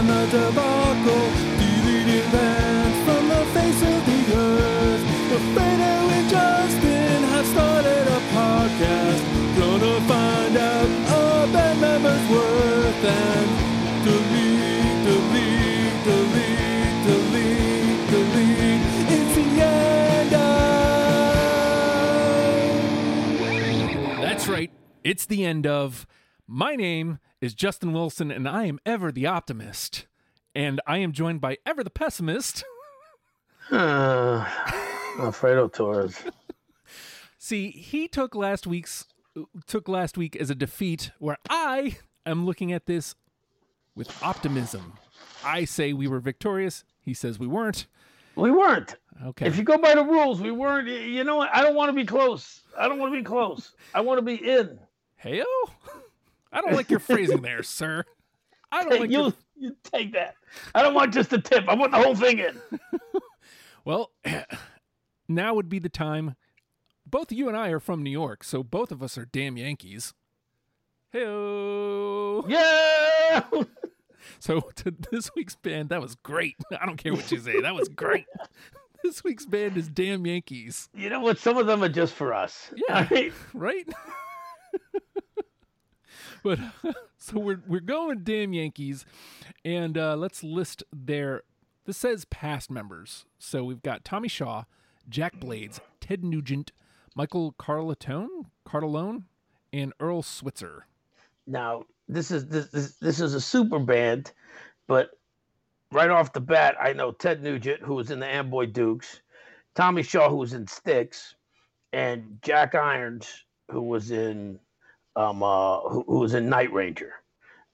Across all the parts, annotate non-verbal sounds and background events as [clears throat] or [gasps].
on the debacle, from the face of the earth. Justin have started a podcast. Gonna find out band member's worth and delete, delete, delete, delete, delete. It's the end of. That's right. It's the end of. My name is Justin Wilson, and I am ever the optimist. And I am joined by ever the pessimist. [laughs] Uh, Alfredo Torres. [laughs] See, he took last week's took last week as a defeat, where I am looking at this with optimism. I say we were victorious. He says we weren't. We weren't. Okay. If you go by the rules, we weren't. You know what? I don't want to be close. I don't want to be close. I want to be in. Heyo? [laughs] I don't like your phrasing there, [laughs] sir. I don't Hey, like you, your... you take that. I don't want just the tip. I want the whole thing in. [laughs] Well, [clears throat] now would be the time. Both you and I are from New York, so both of us are damn Yankees. Heyo. Yeah. [laughs] So to this week's band, that was great. I don't care what you say. That was great. This week's band is Damn Yankees, You know what? Some of them are just for us. Yeah. Right? right? [laughs] but [laughs] so we're we're going Damn Yankees, and uh, let's list their. This says past members. So we've got Tommy Shaw, Jack Blades, Ted Nugent, Michael Carlatone, Cartellone, and Earl Switzer. Now this is this, this this is a super band, but right off the bat, I know Ted Nugent, who was in the Amboy Dukes, Tommy Shaw, who was in Styx, and Jack Irons, who was in um uh who, who was in Night Ranger.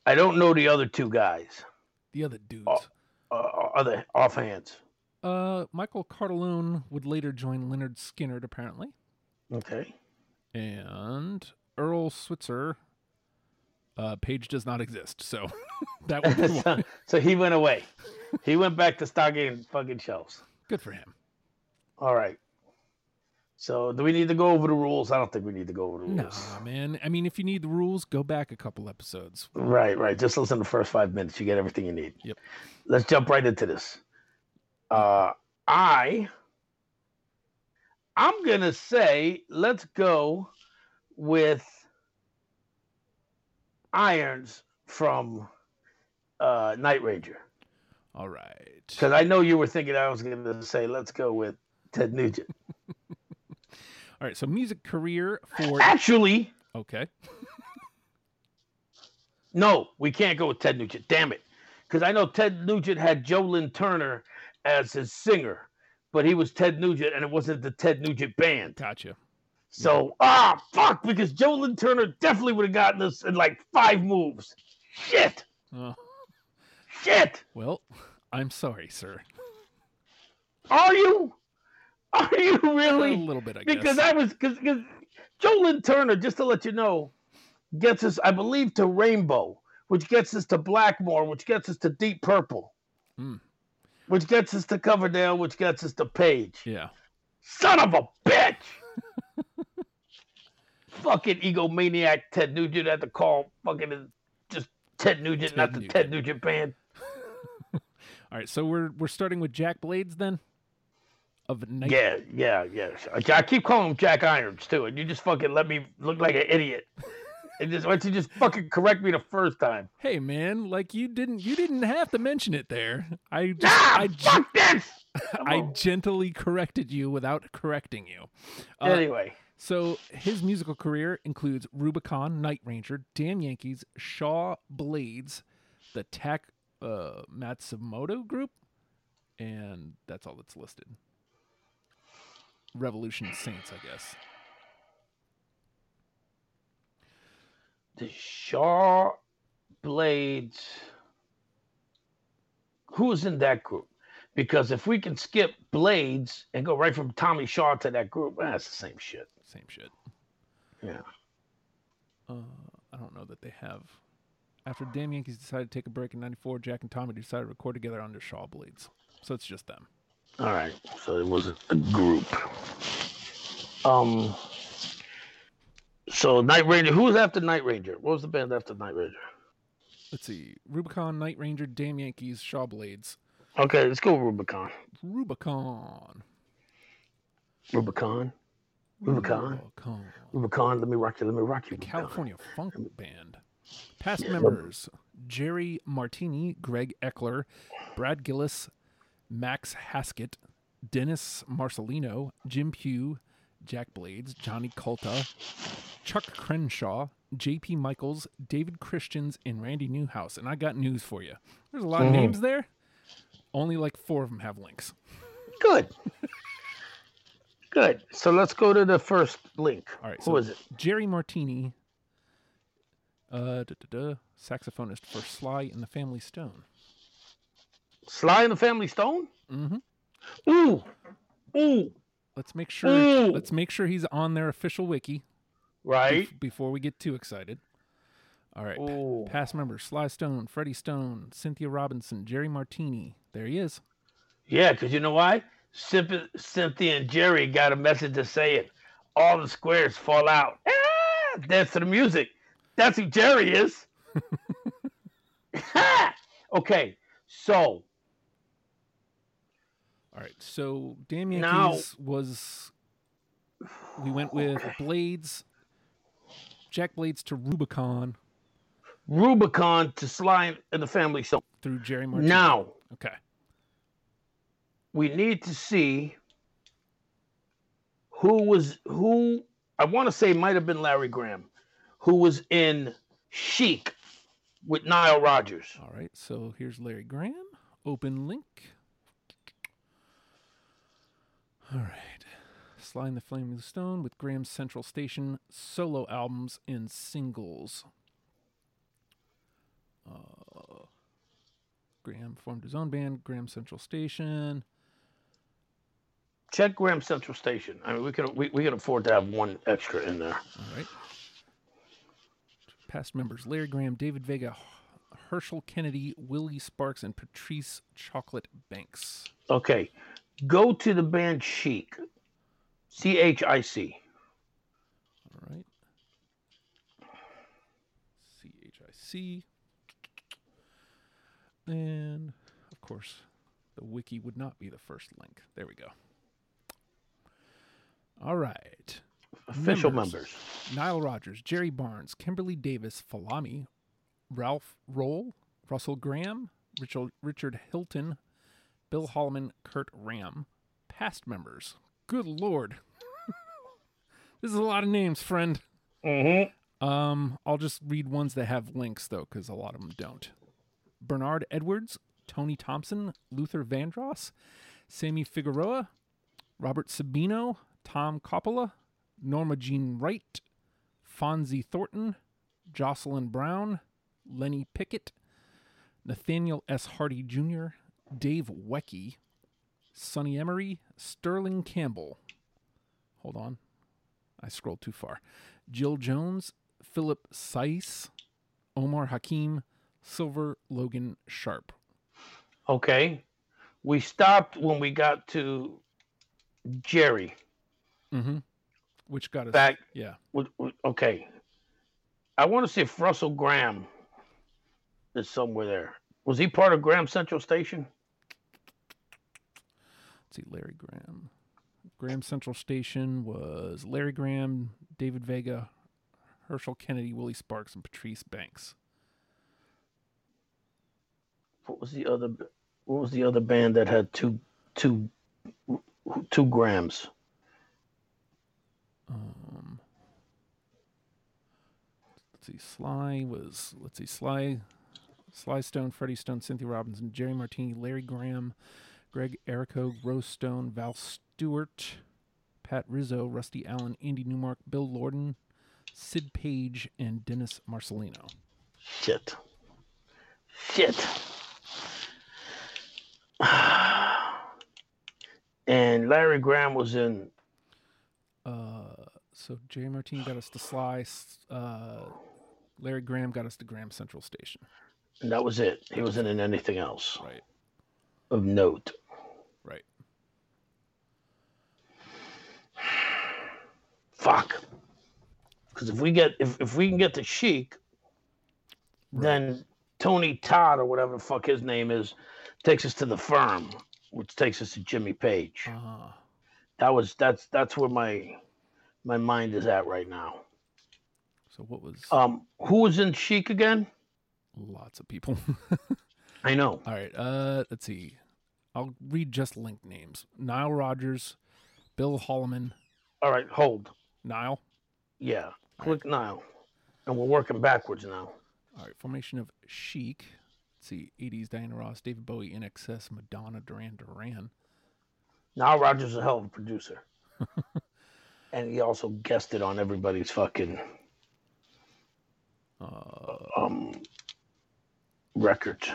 I don't know the other two guys. The other dudes. Oh. Uh, other offhands. Uh, Michael Cartellone would later join Lynyrd Skynyrd, apparently. Okay. And Earl Switzer, uh, page does not exist, so [laughs] that would be [laughs] so, so he went away. He went back to stocking fucking shelves. good for him. All right. So do we need to go over the rules? I don't think we need to go over the Nah, rules. man. I mean, if you need the rules, go back a couple episodes. Right, right. Just listen to the first five minutes. You get everything you need. Yep. Let's jump right into this. Uh I I'm gonna say let's go with Irons from uh Night Ranger. All right. Because I know you were thinking I was gonna say let's go with Ted Nugent. [laughs] All right. So music career for Actually, okay. [laughs] No, we can't go with Ted Nugent. Damn it. Because I know Ted Nugent had Joe Lynn Turner as his singer, but he was Ted Nugent and it wasn't the Ted Nugent band. Gotcha. So, ah, fuck, because Joe Lynn Turner definitely would have gotten us in like five moves. Shit. Oh, Shit. well, I'm sorry, sir. Are you? [laughs] Are you really? A little bit, I because guess. I was, because Joe Lynn Turner, just to let you know, gets us, I believe, to Rainbow, which gets us to Blackmore, which gets us to Deep Purple, Hmm. which gets us to Coverdale, which gets us to Page. yeah. Son of a bitch! [laughs] fucking egomaniac Ted Nugent had to call fucking just Ted Nugent, Ted not the Nugent. Ted Nugent band. [laughs] All right. So we're we're starting with Jack Blades then. Of night. Yeah, yeah, yeah. I keep calling him Jack Irons too, and you just fucking let me look like an idiot. And just why don't you just fucking correct me the first time? Hey, man. Like you didn't you didn't have to mention it there. I just Ah, I, gen- fuck this! [laughs] I gently corrected you without correcting you. Uh, anyway, So his musical career includes Rubicon, Night Ranger, Damn Yankees, Shaw Blades, the Tak uh, Matsumoto Group, and that's all that's listed. Revolution Saints, I guess. the Shaw Blades. Who's in that group? Because if we can skip Blades and go right from Tommy Shaw to that group, that's the same shit. Same shit. Yeah. Uh, I don't know that they have. After Damn Yankees decided to take a break in '94, Jack and Tommy decided to record together under Shaw Blades. So it's just them. All right. So it wasn't a group. Um. So Night Ranger. Who was after Night Ranger? What was the band after Night Ranger? let's see. Rubicon, Night Ranger, Damn Yankees, Shaw Blades. Okay, let's go Rubicon. Rubicon. Rubicon. Rubicon. Rubicon. Rubicon. Let me rock you. Let me rock you. Rubicon. California Funk Band. Past members Jerry Martini, Greg Eckler, Brad Gillis, Max Haskett, Dennis Marcellino, Jim Pugh, Jack Blades, Johnny Colla, Chuck Crenshaw, JP Michaels, David Christians, and Randy Newhouse. And I got news for you. There's a lot of Mhm. names there. Only like four of them have links. Good. Good. So let's go to the first link. All right, Who so- is it? Jerry Martini, uh, da, da, da, saxophonist for Sly and the Family Stone. Sly and the Family Stone? Mm-hmm. Ooh. Ooh. Let's make sure. Ooh. Let's make sure he's on their official wiki Right? bef- before we get too excited. All right. Ooh. Past members: Sly Stone, Freddie Stone, Cynthia Robinson, Jerry Martini. There he is. Yeah, because you know why? Cynthia, Cynthia and Jerry got a message to say it. All the squares fall out. Ah, dance to the music. That's who Jerry is. [laughs] [laughs] okay, so All right. So Damn Yankees was. We went with Blades, Jack Blades to Rubicon Rubicon to Sly and the Family Stone. through Jerry Martini. Now Okay. we need to see who was who. I want to say might have been Larry Graham, who was in Chic with Nile Rodgers. All right, so here's Larry Graham. Open link. All right. Sly and the Flaming Stone with Graham's Central Station solo albums and singles. Uh, Graham formed his own band, Graham Central Station. Check Graham Central Station. I mean, we can we, we can afford to have one extra in there. All right. Past members Larry Graham, David Vega, Herschel Kennedy, Willie Sparks, and Patrice Chocolate Banks. Okay, go to the band Chic, C H I C. All right. C H I C. And of course, the wiki would not be the first link. There we go. All right. Official Members. members. Nile Rodgers, Jerry Barnes, Kimberly Davis, Folami, Ralph Rolle, Russell Graham, Richard, Richard Hilton, Bill Holloman, Kurt Ram. Past members. Good lord. [laughs] this is a lot of names, friend. Mm-hmm. Um, I'll just read ones that have links though, because a lot of them don't. Bernard Edwards, Tony Thompson, Luther Vandross, Sammy Figueroa, Robert Sabino, Tom Coppola, Norma Jean Wright, Fonzi Thornton, Jocelyn Brown, Lenny Pickett, Nathaniel S. Hardy Jr., Dave Weckl, Sonny Emory, Sterling Campbell. Hold on. I scrolled too far. Jill Jones, Philip Seiss, Omar Hakim, Silver Logan Sharp. Okay, we stopped when we got to Jerry. Mm-hmm. Which got us Back. Yeah. Okay, I want to see if Russell Graham is somewhere there. Was he part of Graham Central Station? See, Larry Graham. Graham Central Station was Larry Graham, David Vega, Herschel Kennedy, Willie Sparks, and Patrice Banks. What was the other? What was the other band that had two, two, two grams? Um, let's see, Sly was let's see, Sly, Sly Stone, Freddie Stone, Cynthia Robinson, Jerry Martini, Larry Graham, Greg Errico, Rose Stone, Val Stewart, Pat Rizzo, Rusty Allen, Andy Newmark, Bill Lordan, Sid Page, and Dennis Marcellino. Shit. Shit. [sighs] and Larry Graham was in. Uh, so Jerry Martini got us to Sly. Uh, Larry Graham got us to Graham Central Station. And that was it. He wasn't in anything else Right, of note. right. Fuck. Because if we get if, if we can get the Chic, then Tony Todd or whatever the fuck his name is takes us to the firm, which takes us to Jimmy Page. Uh, That was that's that's where my my mind is at right now. so what was Um, who was in Chic again? lots of people? [laughs] I know. All right. Uh, let's see. I'll read just link names: Nile Rodgers, Bill Holloman, All right, hold. Nile. Yeah, click Nile. and we're working backwards now. All right. Formation of Chic. Let's see. 80s Diana Ross, David Bowie, INXS, Madonna, Duran Duran. Now Rodgers is a hell of a producer, [laughs] and he also guested on everybody's fucking Uh, um records.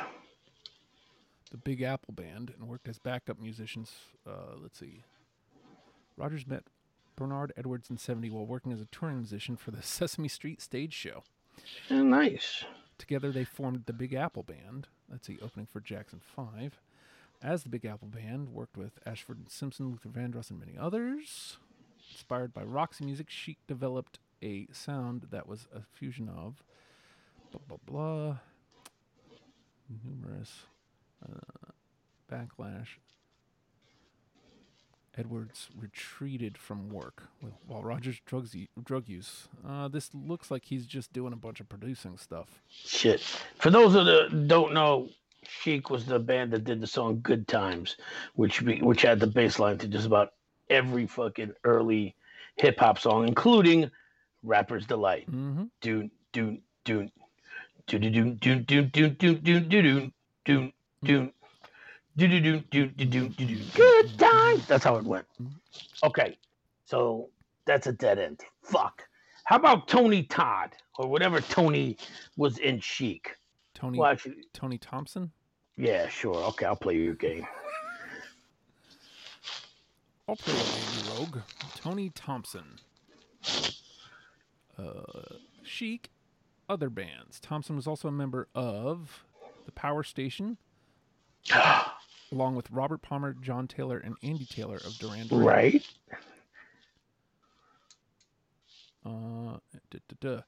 The Big Apple Band and worked as backup musicians. Uh, let's see. Rodgers met Bernard Edwards in 70 while working as a touring musician for the [laughs] Sesame Street stage show. Yeah, nice. Together they formed the Big Apple Band. Let's see, opening for Jackson 5. As the Big Apple Band, worked with Ashford and Simpson, Luther Vandross, and many others. Inspired by Roxy music, Chic developed a sound that was a fusion of blah blah blah. Numerous uh, backlash. Edwards retreated from work while Rodgers drugs drug use. Uh, this looks like he's just doing a bunch of producing stuff. Shit. For those of the don't know, Chic was the band that did the song "Good Times," which be, which had the bass line to just about every fucking early hip hop song, including "Rapper's Delight." Doon doon doon doon doon doon doon doon doon doon doon doon doon do do do do do do do do. Good time. That's how it went. Okay, so that's a dead end. Fuck. How about Tony Todd or whatever Tony was in Chic? Tony. Well, actually, Tony Thompson. Yeah, sure. Okay, I'll play your game. I'll play your rogue. Tony Thompson. Uh, Chic. Other bands. Thompson was also a member of the Power Station, [gasps] along with Robert Palmer, John Taylor, and Andy Taylor of Duran Duran. right? Uh, duh, duh, duh.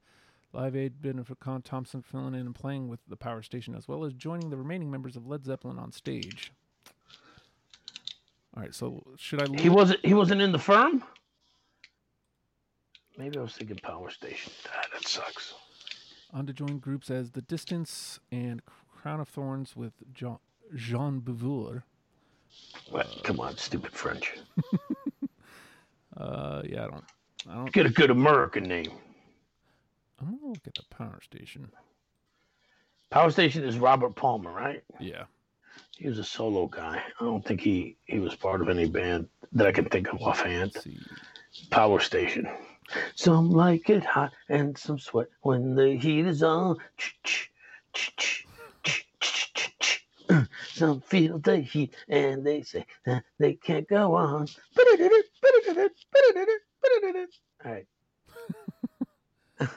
Live Aid benefit con Thompson filling in and playing with the Power Station, as well as joining the remaining members of Led Zeppelin on stage. All right, so should I? He wasn't. He wasn't in the firm. Maybe I was thinking Power Station. Ah, that sucks. on to join groups as The Distance and Crown of Thorns with Jean, Jean Beauvoir. What? Come on, stupid French. [laughs] Uh, yeah, I don't, I don't. Get a good American name. I'm gonna look at the Power Station. Power Station is Robert Palmer, right? Yeah, He was a solo guy. I don't think he he was part of any band that I can think of offhand. Power Station. Some like it hot and some sweat when the heat is on. [clears throat] Some feel the heat and they say that they can't go on. All right. [laughs]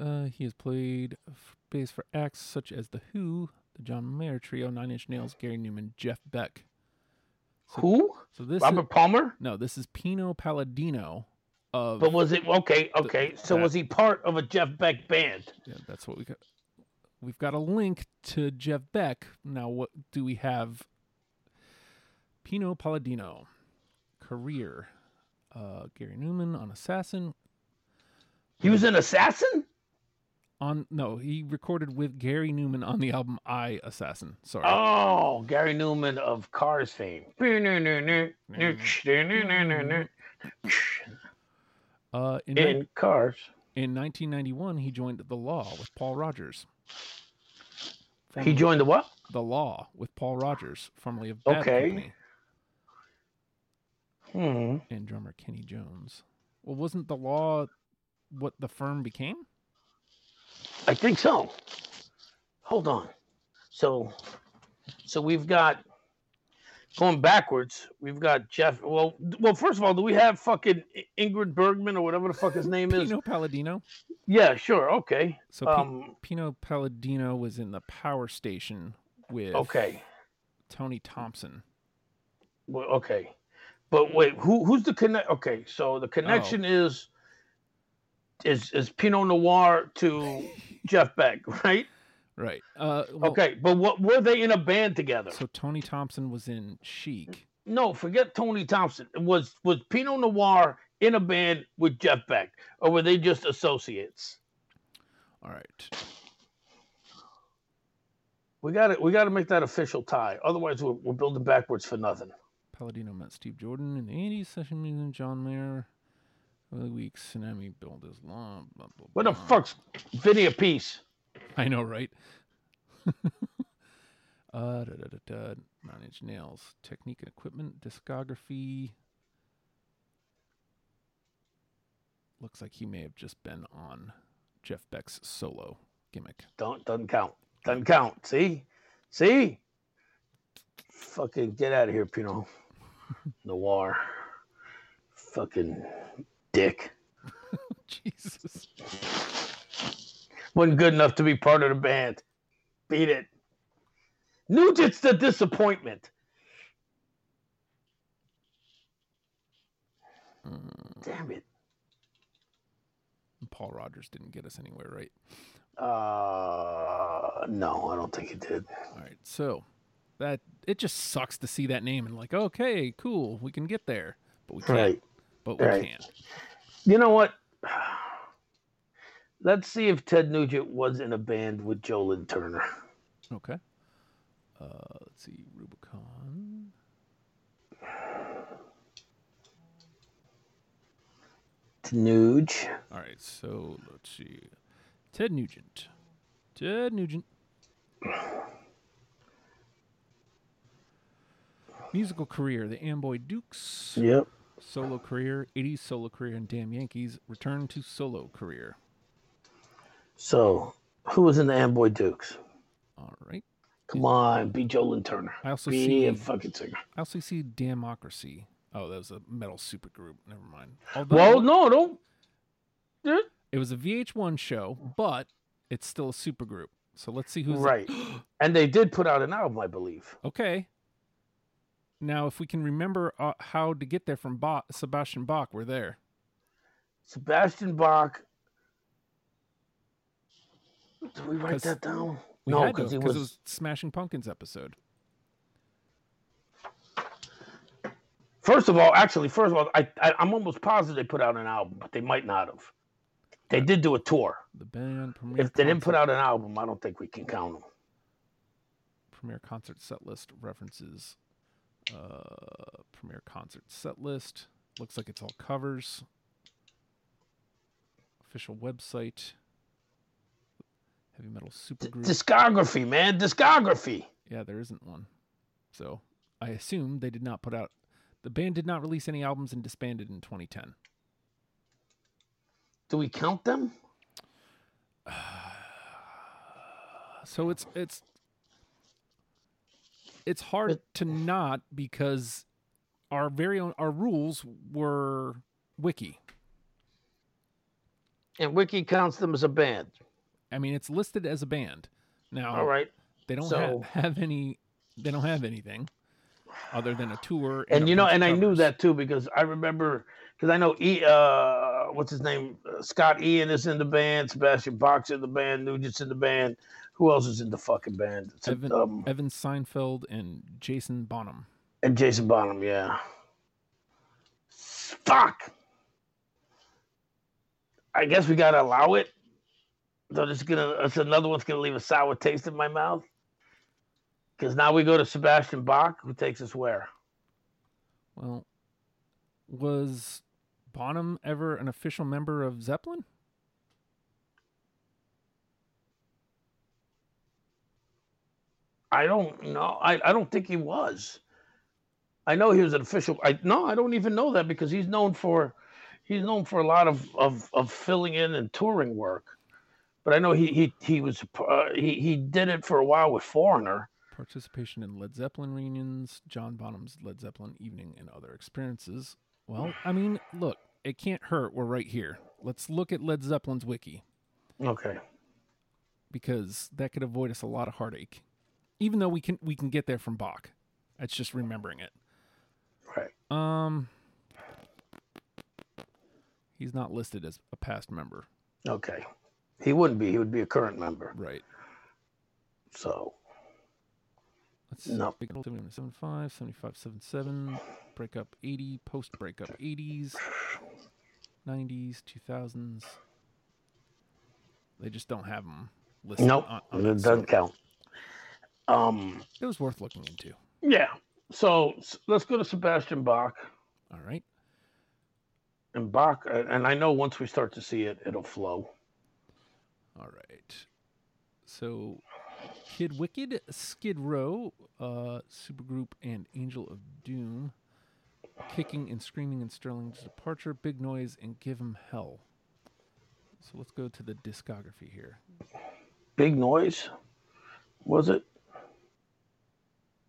Uh, he has played bass for acts such as The Who, the John Mayer Trio, Nine Inch Nails, Gary Numan, Jeff Beck. Who? So this Robert is, Palmer? no, this is Pino Palladino of But was it okay? Okay. So that- was he part of a Jeff Beck band? Yeah, that's what we got. We've got a link to Jeff Beck. Now, what do we have? Pino Palladino, career. Uh, Gary Numan on Assassin. He was an assassin? On no, he recorded with Gary Numan on the album I Assassin. Sorry. Oh, Gary Numan of Cars fame. Uh, in, In Cars. in 1991, he joined The Law with Paul Rodgers. He joined the what? The Law with Paul Rodgers, formerly of Bad Okay. Company, Hmm. and drummer Kenny Jones. Well, wasn't The Law what the firm became? I think so. Hold on. So, so we've got going backwards. We've got Jeff. Well, well. First of all, do we have fucking Ingrid Bergman or whatever the fuck his name is? Pino Palladino. Yeah, sure. Okay. So Um. Pino Palladino was in the Power Station with Okay. Tony Thompson. Well, okay. But wait, who who's the connect? Okay, so Oh. the connection is is is Pinot Noir to [laughs] Jeff Beck, right? Right. Uh, well, Okay, but what were they in a band together? So Tony Thompson was in Chic. No, forget Tony Thompson. Was was Pinot Noir in a band with Jeff Beck, or were they just associates? All right. We got to we got to make that official tie. Otherwise, we're, we're building backwards for nothing. Palladino met Steve Jordan in the 80s, session musician John Mayer. Early weeks, Tsunami built his law. Blah, blah, What the fuck's Vinny Appice? [laughs] I know, right? [laughs] uh, da, da, da, da. Nine Inch Nails, technique and equipment, discography. Looks like he may have just been on Jeff Beck's solo gimmick. Don't doesn't count. Doesn't count. See, see. Fucking get out of here, Pinot [laughs] Noir. Fucking dick. Jesus. Wasn't good enough to be part of the band. Beat it. Nugent's the disappointment. Mm, Damn it. Paul Rodgers didn't get us anywhere, right? Uh, no, I don't think it did. All right, so that it just sucks to see that name and like, okay, cool, we can get there, but we can't. Right. But we right. can't. You know what? Let's see if Ted Nugent was in a band with Joe Lynn Turner. Okay. Uh, let's see, Rubicon. Nuge. All right, so let's see, Ted Nugent. Ted Nugent. Musical career: The Amboy Dukes. Yep. Solo career: 80s solo career and Damn Yankees. Return to solo career. So, who was in the Amboy Dukes? All right. Come on, be Joe Lynn Turner. I also Be see a fucking singer. I also see Democracy. Oh, that was a metal supergroup. Never mind. Although Well, no, don't. it was a VH1 show, but it's still a supergroup. So let's see who's Right. [gasps] And they did put out an album, I believe. Okay. Now, if we can remember uh, how to get there from Bach, Sebastian Bach, we're there. Sebastian Bach. Did we write that down? No, because because was, it was Smashing Pumpkins episode. First of all, actually, first of all, I, I I'm almost positive they put out an album, but they might not have. They did do a tour. The band premiere. If they didn't put out an album, I don't think we can count them. premiere concert set list references. Uh, premiere concert set list. Looks like it's all covers. Official website. Heavy metal supergroup. Discography, man, discography. Yeah, there isn't one. So I assume they did not put out. The band did not release any albums and disbanded in 2010. Do we count them? [sighs] So it's it's it's hard It- to not because our very own our rules were wiki. And Wiki counts them as a band. I mean, it's listed as a band. Now All right. they don't so- ha- have any. They don't have anything other than a tour. And a you know, and I knew that too because I remember because I know E. Uh, what's his name? Uh, Scott Ian is in the band. Sebastian Bach's in the band. Nugent's in the band. Who else is in the fucking band? It's, Evan, um, Evan Seinfeld and Jason Bonham. and Jason Bonham. Yeah. Fuck. I guess we gotta allow it. So it's gonna. It's another one's gonna leave a sour taste in my mouth. Because now we go to Sebastian Bach, who takes us where? Well, was Bonham ever an official member of Zeppelin? I don't know. I, I don't think he was. I know he was an official. I no, I don't even know that because he's known for he's known for a lot of of, of filling in and touring work. But I know he he he was uh, he he did it for a while with Foreigner. Participation in Led Zeppelin reunions, John Bonham's Led Zeppelin evening, and other experiences. Well, I mean, look, it can't hurt. We're right here. Let's look at Led Zeppelin's wiki Okay. because that could avoid us a lot of heartache. Even though we can we can get there from Bach. It's just remembering it. Right. Um He's not listed as a past member. Okay. He wouldn't be. He would be a current member. Right. So Let's No. see. 75, 75, 77, breakup 80, post breakup 80s, 90s, 2000s. They just don't have them listed. nope, on, it on it, doesn't count. Um. it was worth looking into. Yeah. So let's go to Sebastian Bach. All right. And Bach, uh, and I know once we start to see it, it'll flow. All right. So, Kid Wicked, Skid Row, uh, Supergroup, and Angel of Doom. Kicking and Screaming and Sterling's Departure, Big Noise, and Give 'em Hell. So let's go to the discography here. Big noise, was it?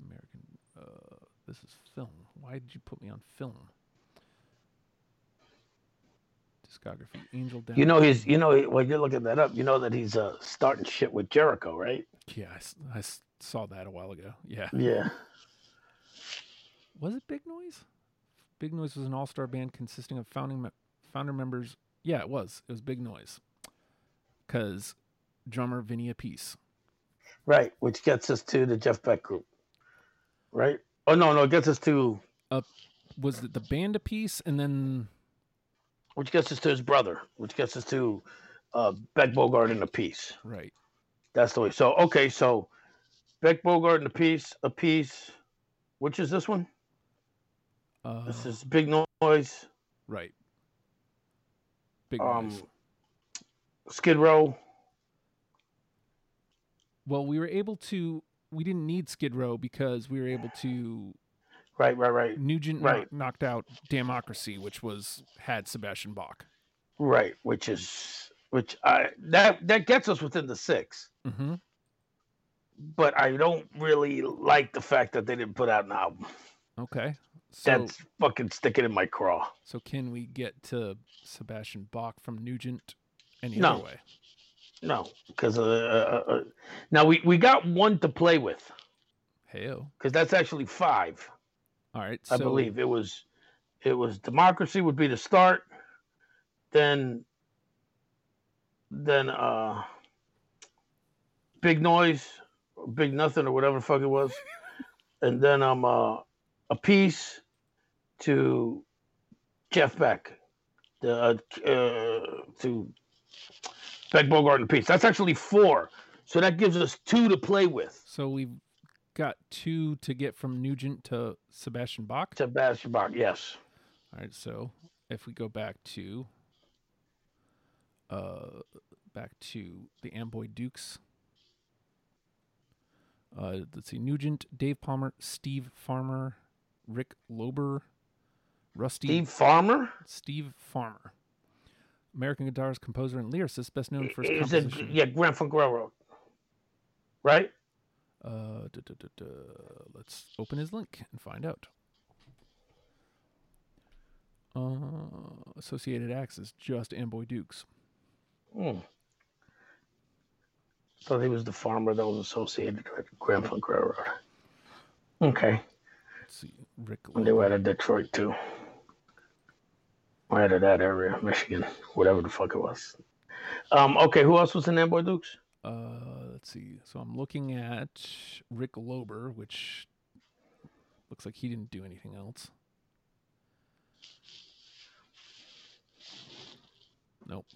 American. Uh, this is film. Why did you put me on film? Discography. Angel Down. You know he's. You know when you're looking that up, you know that he's uh, starting shit with Jericho, right? Yeah, I saw that a while ago. Yeah. Yeah. Was it Big Noise? Big Noise was an all-star band consisting of founding me- founder members. Yeah, it was. It was Big Noise. Cause drummer Vinny Appice. Right, which gets us to the Jeff Beck group. Right? Oh no, no, it gets us to Uh, Was it the band Appice and then which gets us to his brother, which gets us to uh, Beck Bogert and Appice. right? That's the way. So okay, so Beck Bogert and Appice, a piece. Which is this one? Uh, This is Big Noise, right. Big um, Noise. Skid Row. Well, we were able to. We didn't need Skid Row because we were able to. Right, right, right, Nugent Right. knock- knocked out Democracy, which was had Sebastian Bach. right. Which is which I that that gets us within the six. Mm-hmm. But I don't really like the fact that they didn't put out an album. Okay. So, That's fucking sticking in my craw. so can we get to Sebastian Bach from Nugent any No. other way? No, because uh, uh, uh, now we we got one to play with Heyo. because that's actually five. All right. I believe it was it was democracy would be the start, then then uh big noise, or big nothing or whatever the fuck it was, [laughs] and then um uh, Appice to Jeff Beck, the uh, uh, to Beck Bogert and Peace. That's actually four, so that gives us two to play with. So we've got two to get from Nugent to Sebastian Bach. Sebastian Bach, yes. All right. So if we go back to, uh, back to the Amboy Dukes. Uh, let's see, Nugent, Dave Palmer, Steve Farmer, Rick Lober, Rusty, Steve Farmer. Steve Farmer, American guitarist, composer, and lyricist, best known for his Is it composition. yeah Grand Funk Railroad? Right. Uh, duh, duh, duh. Let's open his link and find out. Uh, associated acts is just Amboy Dukes. Hmm. Thought he was the farmer that was associated with Grand Funk Railroad. Okay. Let's see, Rick. And they were out of Detroit too. Or out of that area, Michigan, whatever the fuck it was. Um, okay, who else was in Amboy Dukes? Uh, let's see. So I'm looking at Rick Lober, which looks like he didn't do anything else. Nope.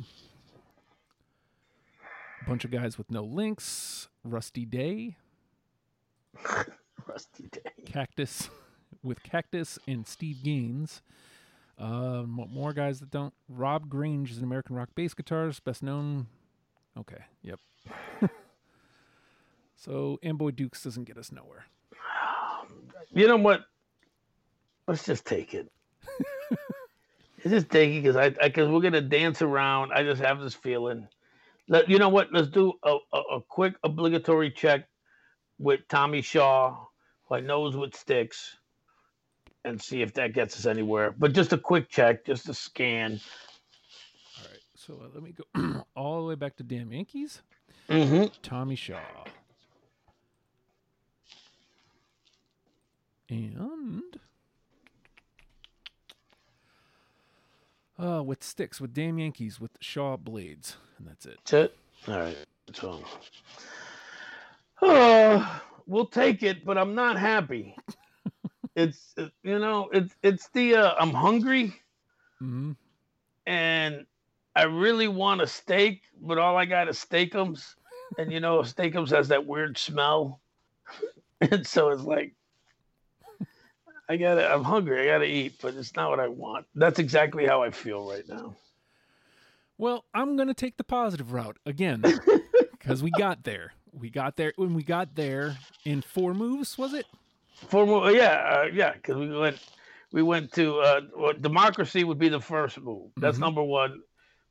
Bunch of guys with no links. Rusty Day, [laughs] Rusty Day. Cactus, [laughs] with Cactus and Steve Gaines. Uh, mo- more guys that don't. Rob Grange is an American rock bass guitarist, best known. Okay, yep. [laughs] so Amboy Dukes doesn't get us nowhere. You know what? Let's just take it. [laughs] Let's just take it because I because we're gonna dance around. I just have this feeling. Let you know what? Let's do a, a, a quick obligatory check with Tommy Shaw, who I knows what Styx, and see if that gets us anywhere. But just a quick check, just a scan. All right, so uh, let me go [clears throat] all the way back to Damn Yankees. Mm-hmm. Tommy Shaw. And Uh, with Styx, with damn Yankees, with Shaw Blades, and that's it. That's it. All right. So, uh, we'll take it, but I'm not happy. [laughs] it's you know it's it's the uh, I'm hungry hmm and I really want a steak, but all I got is steakums, and you know steakums has that weird smell, [laughs] and so it's like I gotta I'm hungry, I gotta eat, but it's not what I want. That's exactly how I feel right now. Well, I'm gonna take the positive route again [laughs] because we got there. We got there when we got there in four moves. Was it? For mo- yeah, uh, yeah, because we went, we went to uh, well, democracy would be the first move. That's Mhm. number one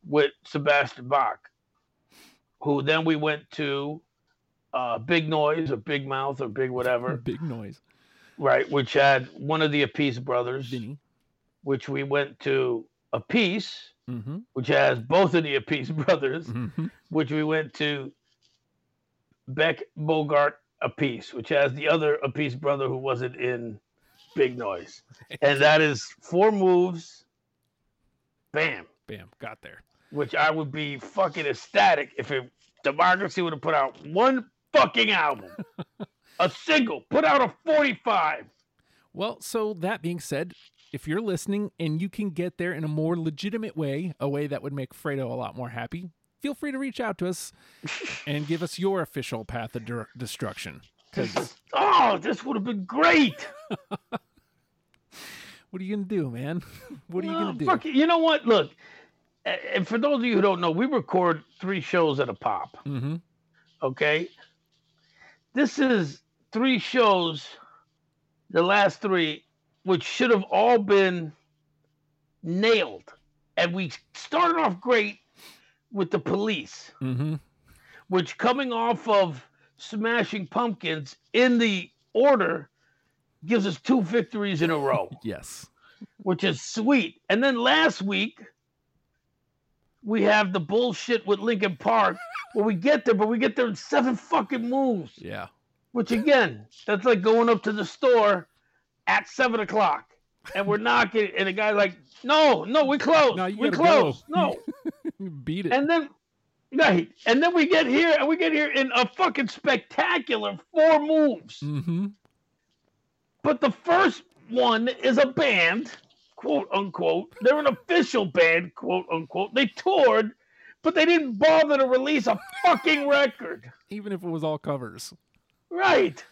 with Sebastian Bach, who then we went to uh, Big Noise or Big Mouth or Big whatever, [laughs] Big noise, right? Which had one of the Appice brothers, Vinny. which we went to Appice, Mm-hmm. which has both of the Appice [laughs] brothers, Mm-hmm. which we went to Beck Bogert Appice, which has the other Appice brother who wasn't in Big Noise. [laughs] And that is four moves. Bam. Bam, got there. Which I would be fucking ecstatic if it, Democracy would have put out one fucking album. [laughs] a single. Put out a 45. Well, so that being said, if you're listening and you can get there in a more legitimate way, a way that would make Fredo a lot more happy, feel free to reach out to us [laughs] and give us your official path of destruction. Oh, this would have been great. [laughs] what are you gonna do, man? What are you gonna do? fuck. You know what? Look, and for those of you who don't know, we record three shows at a pop. Mm-hmm. okay? This is three shows, the last three, which should have all been nailed. And we started off great with the police, Mm-hmm. which coming off of Smashing Pumpkins in the order gives us two victories in a row, [laughs] Yes. which is sweet. And then last week, we have the bullshit with Linkin Park where we get there, but we get there in seven fucking moves. Yeah. Which again, that's like going up to the store at seven o'clock, and we're knocking, and the guy's like, "No, no, we close. No, we gotta close. go." No." [laughs] Beat it. and then, right, and then we get here, and we get here in a fucking spectacular four moves. mm-hmm. But the first one is a band, quote unquote. They're an official band, quote unquote. They toured, but they didn't bother to release a fucking record. Even if it was all covers. Right.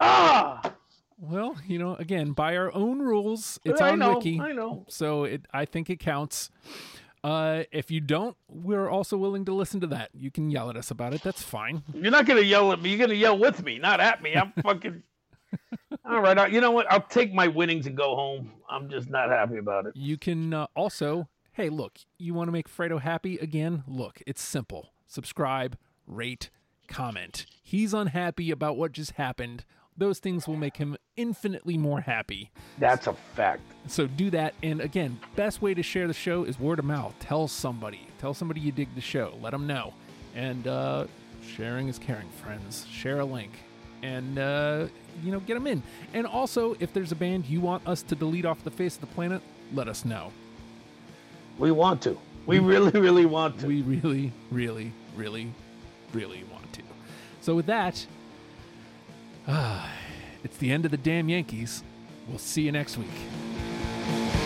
Ah. Well, you know, again, by our own rules, it's I on know, Wiki. I know. So it, I think it counts. Uh, if you don't, we're also willing to listen to that. You can yell at us about it. That's fine. You're not gonna yell at me. You're gonna yell with me, not at me. I'm [laughs] fucking. All right. I, you know what? I'll take my winnings and go home. I'm just not happy about it. You can uh, also, hey, look, you want to make Fredo happy again? Look, it's simple. Subscribe, rate, comment. He's unhappy about what just happened. Those things will make him infinitely more happy. That's a fact. So do that. And again, best way to share the show is word of mouth. Tell somebody. Tell somebody you dig the show. Let them know. And uh, sharing is caring, friends. Share a link. And, uh, you know, get them in. And also, if there's a band you want us to delete off the face of the planet, let us know. We want to. We really, really want to. We really, really, really, really want to. So with that, uh, [sighs] it's the end of the damn Yankees. We'll see you next week.